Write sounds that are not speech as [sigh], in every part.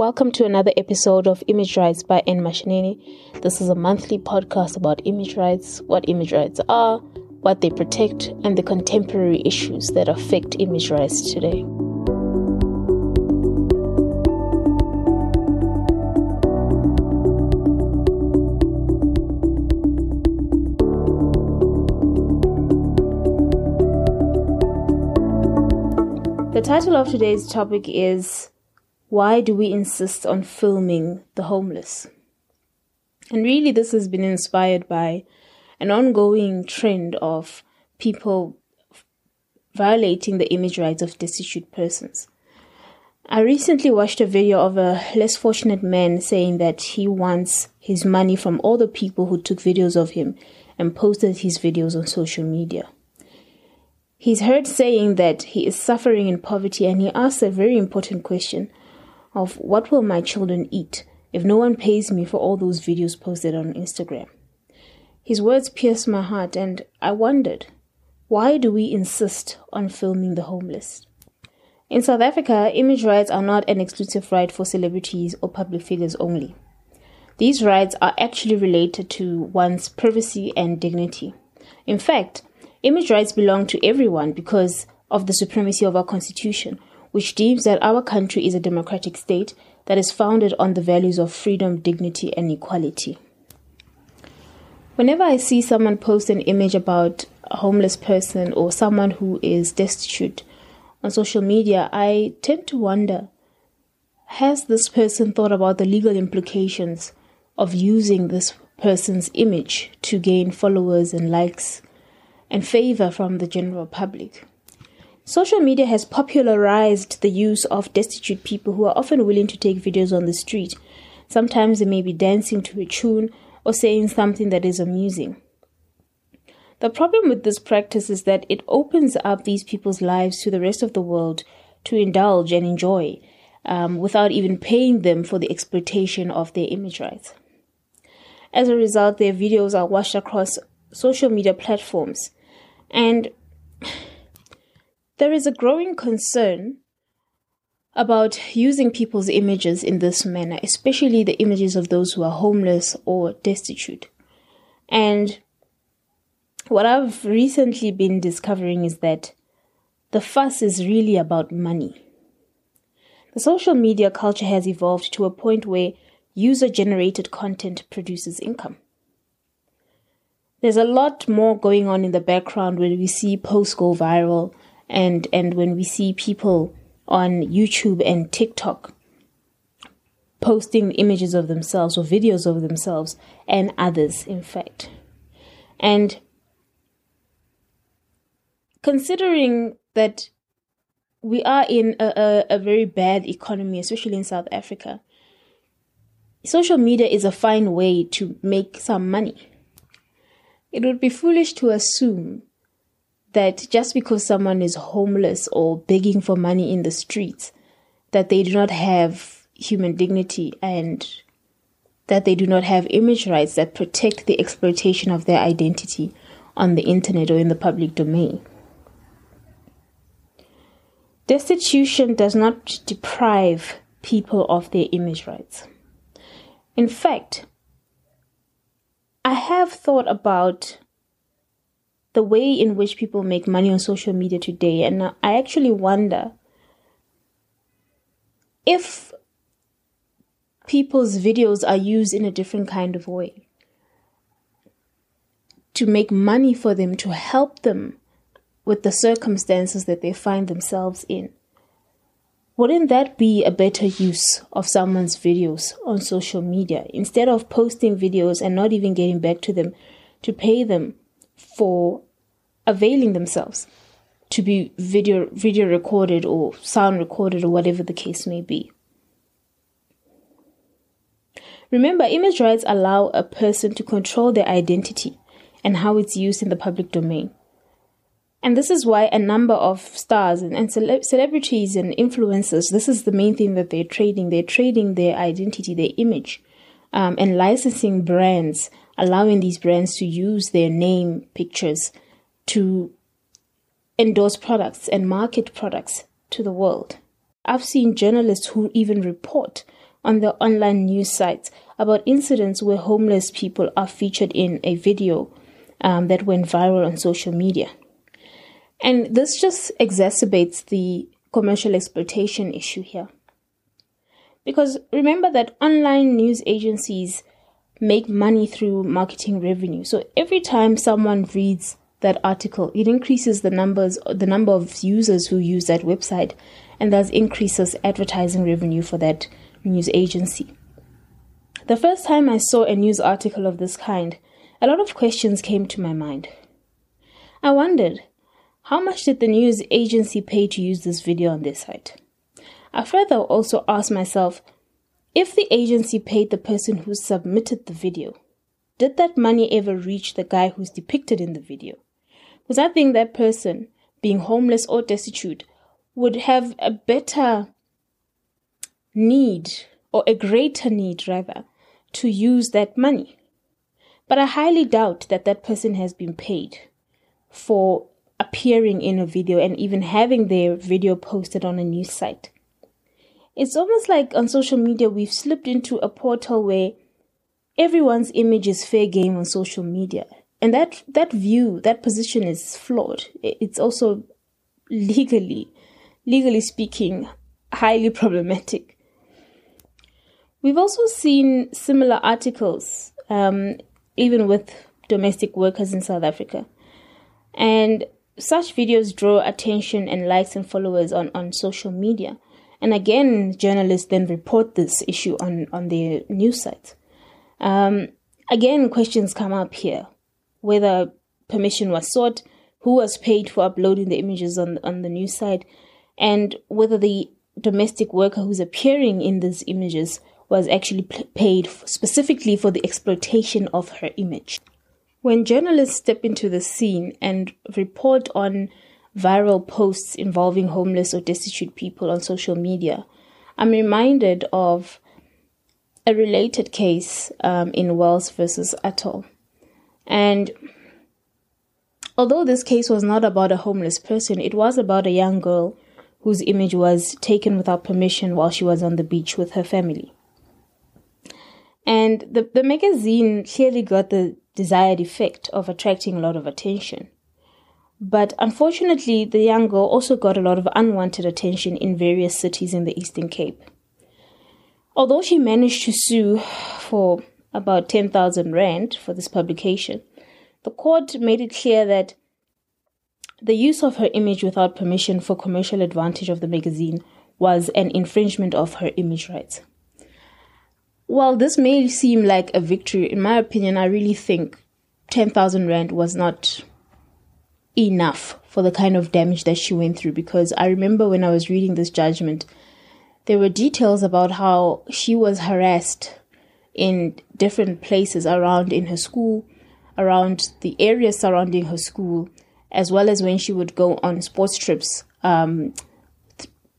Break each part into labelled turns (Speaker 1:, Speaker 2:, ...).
Speaker 1: Welcome to another episode of Image Rights by N. Mashinini. This is a monthly podcast about image rights, what image rights are, what they protect, and the contemporary issues that affect image rights today. The title of today's topic is Why Do We Insist on Filming the Homeless? And really, this has been inspired by an ongoing trend of people violating the image rights of destitute persons. I recently watched a video of a less fortunate man saying that he wants his money from all the people who took videos of him and posted his videos on social media. He's heard saying that he is suffering in poverty and he asks a very important question of what will my children eat if no one pays me for all those videos posted on Instagram. His words pierced my heart and I wondered, why do we insist on filming the homeless? In South Africa, image rights are not an exclusive right for celebrities or public figures only. These rights are actually related to one's privacy and dignity. In fact, Image rights belong to everyone because of the supremacy of our constitution, which deems that our country is a democratic state that is founded on the values of freedom, dignity, and equality. Whenever I see someone post an image about a homeless person or someone who is destitute on social media, I tend to wonder has this person thought about the legal implications of using this person's image to gain followers and likes and favor from the general public. Social media has popularized the use of destitute people who are often willing to take videos on the street. Sometimes they may be dancing to a tune or saying something that is amusing. The problem with this practice is that it opens up these people's lives to the rest of the world to indulge and enjoy um, without even paying them for the exploitation of their image rights. As a result, their videos are watched across social media platforms and there is a growing concern about using people's images in this manner, especially the images of those who are homeless or destitute. And what I've recently been discovering is that the fuss is really about money. The social media culture has evolved to a point where user generated content produces income there's a lot more going on in the background when we see posts go viral and and when we see people on YouTube and TikTok posting images of themselves or videos of themselves and others in fact. And considering that we are in a, a, a very bad economy especially in south africa social media is a fine way to make some money. It would be foolish to assume that just because someone is homeless or begging for money in the streets, that they do not have human dignity and that they do not have image rights that protect the exploitation of their identity on the internet or in the public domain. Destitution does not deprive people of their image rights. In fact, I have thought about the way in which people make money on social media today, and I actually wonder if people's videos are used in a different kind of way to make money for them, to help them with the circumstances that they find themselves in. Wouldn't that be a better use of someone's videos on social media? Instead of posting videos and not even getting back to them to pay them for availing themselves to be video video recorded or sound recorded or whatever the case may be. Remember, image rights allow a person to control their identity and how it's used in the public domain. And this is why a number of stars and, and cele- celebrities and influencers, this is the main thing that they're trading. They're trading their identity, their image, um, and licensing brands, allowing these brands to use their name, pictures to endorse products and market products to the world. I've seen journalists who even report on the online news sites about incidents where homeless people are featured in a video um, that went viral on social media. And this just exacerbates the commercial exploitation issue here. Because remember that online news agencies make money through marketing revenue. So every time someone reads that article, it increases the numbers the number of users who use that website and thus increases advertising revenue for that news agency. The first time I saw a news article of this kind, a lot of questions came to my mind. I wondered, how much did the news agency pay to use this video on their site? I further also asked myself, if the agency paid the person who submitted the video, did that money ever reach the guy who's depicted in the video? Because I think that person, being homeless or destitute, would have a better need, or a greater need rather, to use that money. But I highly doubt that that person has been paid for appearing in a video and even having their video posted on a news site. It's almost like on social media we've slipped into a portal where everyone's image is fair game on social media. And that that view, that position is flawed. It's also legally legally speaking highly [laughs] problematic. We've also seen similar articles, um, even with domestic workers in South Africa. And such videos draw attention and likes and followers on, on social media. And again, journalists then report this issue on, on their news sites. Um, again, questions come up here whether permission was sought, who was paid for uploading the images on, on the news site, and whether the domestic worker who's appearing in these images was actually paid specifically for the exploitation of her image. When journalists step into the scene and report on viral posts involving homeless or destitute people on social media, I'm reminded of a related case um, in Wells versus Atoll. And although this case was not about a homeless person, it was about a young girl whose image was taken without permission while she was on the beach with her family. And the, the magazine clearly got the desired effect of attracting a lot of attention. But unfortunately, the young girl also got a lot of unwanted attention in various cities in the Eastern Cape. Although she managed to sue for about 10,000 Rand for this publication, the court made it clear that the use of her image without permission for commercial advantage of the magazine was an infringement of her image rights. While this may seem like a victory, in my opinion, I really think 10,000 Rand was not enough for the kind of damage that she went through because I remember when I was reading this judgment, there were details about how she was harassed in different places around in her school, around the area surrounding her school, as well as when she would go on sports trips. Um,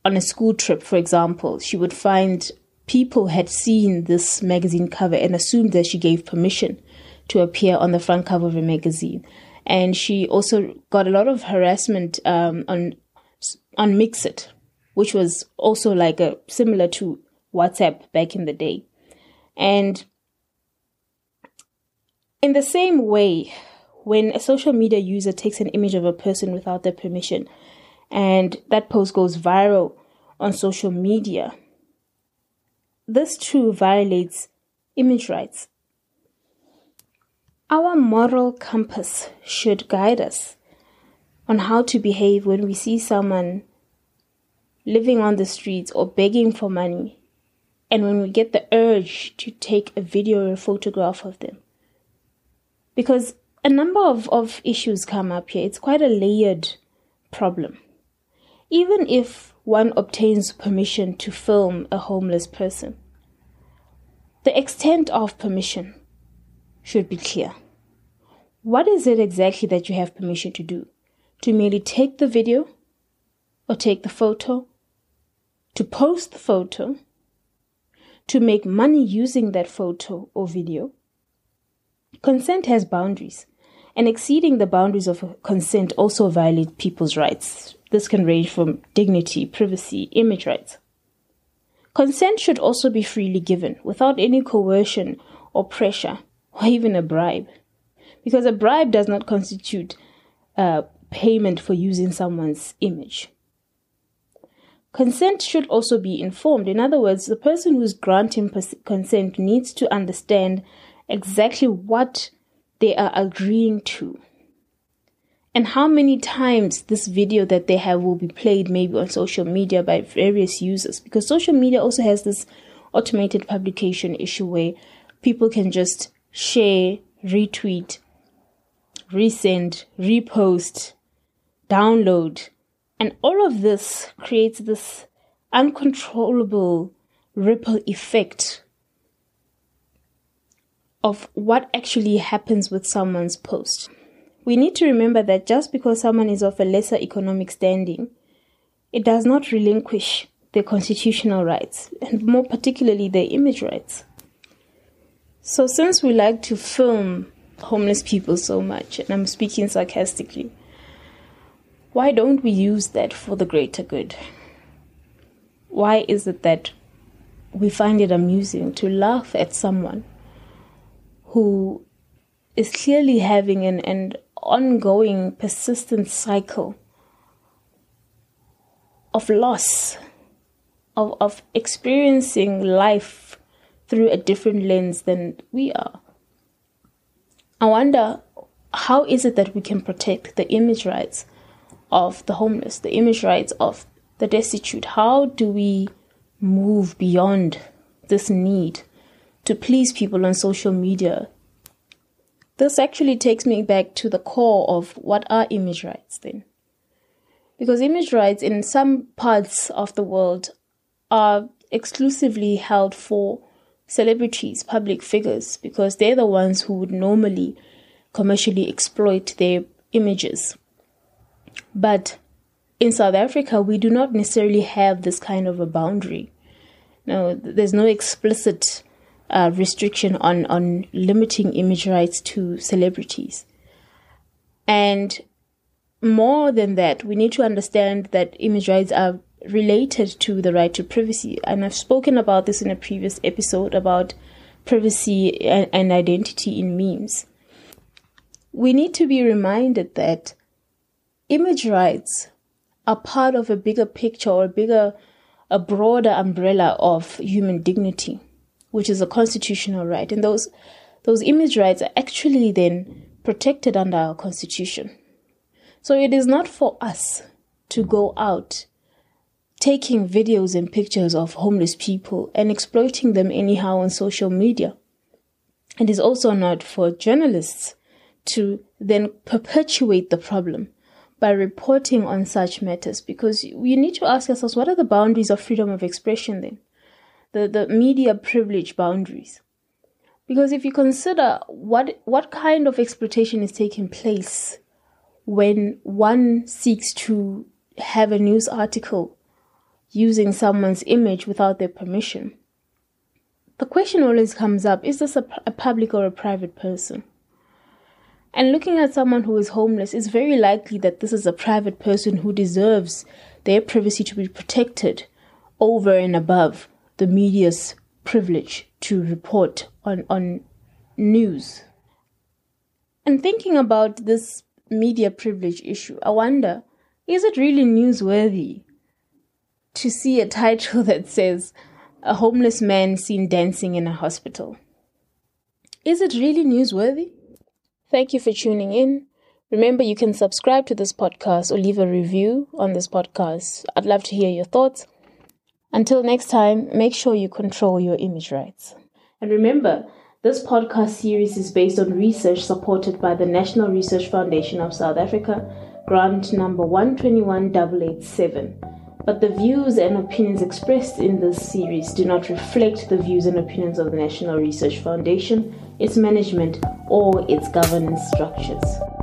Speaker 1: on a school trip, for example, she would find people had seen this magazine cover and assumed that she gave permission to appear on the front cover of a magazine and she also got a lot of harassment um, on on Mxit, which was also like a similar to WhatsApp back in the day, and in the same way, when a social media user takes an image of a person without their permission, and that post goes viral on social media, this too violates image rights. Our moral compass should guide us on how to behave when we see someone living on the streets or begging for money, and when we get the urge to take a video or a photograph of them. Because a number of, of issues come up here. It's quite a layered problem. Even if one obtains permission to film a homeless person, the extent of permission should be clear. What is it exactly that you have permission to do? To merely take the video or take the photo? To post the photo? To make money using that photo or video? Consent has boundaries, and exceeding the boundaries of consent also violates people's rights. This can range from dignity, privacy, image rights. Consent should also be freely given without any coercion or pressure or even a bribe. Because a bribe does not constitute uh, payment for using someone's image. Consent should also be informed. In other words, the person who's granting consent needs to understand exactly what they are agreeing to and how many times this video that they have will be played maybe on social media by various users because social media also has this automated publication issue where people can just share retweet resend repost download and all of this creates this uncontrollable ripple effect of what actually happens with someone's post we need to remember that just because someone is of a lesser economic standing, it does not relinquish their constitutional rights, and more particularly their image rights. So, since we like to film homeless people so much, and I'm speaking sarcastically, why don't we use that for the greater good? Why is it that we find it amusing to laugh at someone who is clearly having an, an ongoing, persistent cycle of loss, of, of experiencing life through a different lens than we are. I wonder how is it that we can protect the image rights of the homeless, the image rights of the destitute? How do we move beyond this need to please people on social media this actually takes me back to the core of what are image rights then. Because image rights in some parts of the world are exclusively held for celebrities, public figures, because they're the ones who would normally commercially exploit their images. But in South Africa, we do not necessarily have this kind of a boundary. No, there's no explicit uh, restriction on on limiting image rights to celebrities. And more than that, we need to understand that image rights are related to the right to privacy. And I've spoken about this in a previous episode about privacy and, and identity in memes. We need to be reminded that image rights are part of a bigger picture or a bigger, a broader umbrella of human dignity which is a constitutional right. And those those image rights are actually then protected under our constitution. So it is not for us to go out taking videos and pictures of homeless people and exploiting them anyhow on social media. It is also not for journalists to then perpetuate the problem by reporting on such matters because we need to ask ourselves what are the boundaries of freedom of expression then? the, the media privilege boundaries. Because if you consider what what kind of exploitation is taking place when one seeks to have a news article using someone's image without their permission, the question always comes up is this a, a public or a private person? And looking at someone who is homeless, it's very likely that this is a private person who deserves their privacy to be protected over and above the media's privilege to report on, on news. And thinking about this media privilege issue, I wonder is it really newsworthy to see a title [laughs] that says, A homeless man seen dancing in a hospital? Is it really newsworthy? Thank you for tuning in. Remember, you can subscribe to this podcast or leave a review on this podcast. I'd love to hear your thoughts. Until next time, make sure you control your image rights. And remember, this podcast series is based on research supported by the National Research Foundation of South Africa, grant number 121887. But the views and opinions expressed in this series do not reflect the views and opinions of the National Research Foundation, its management, or its governance structures.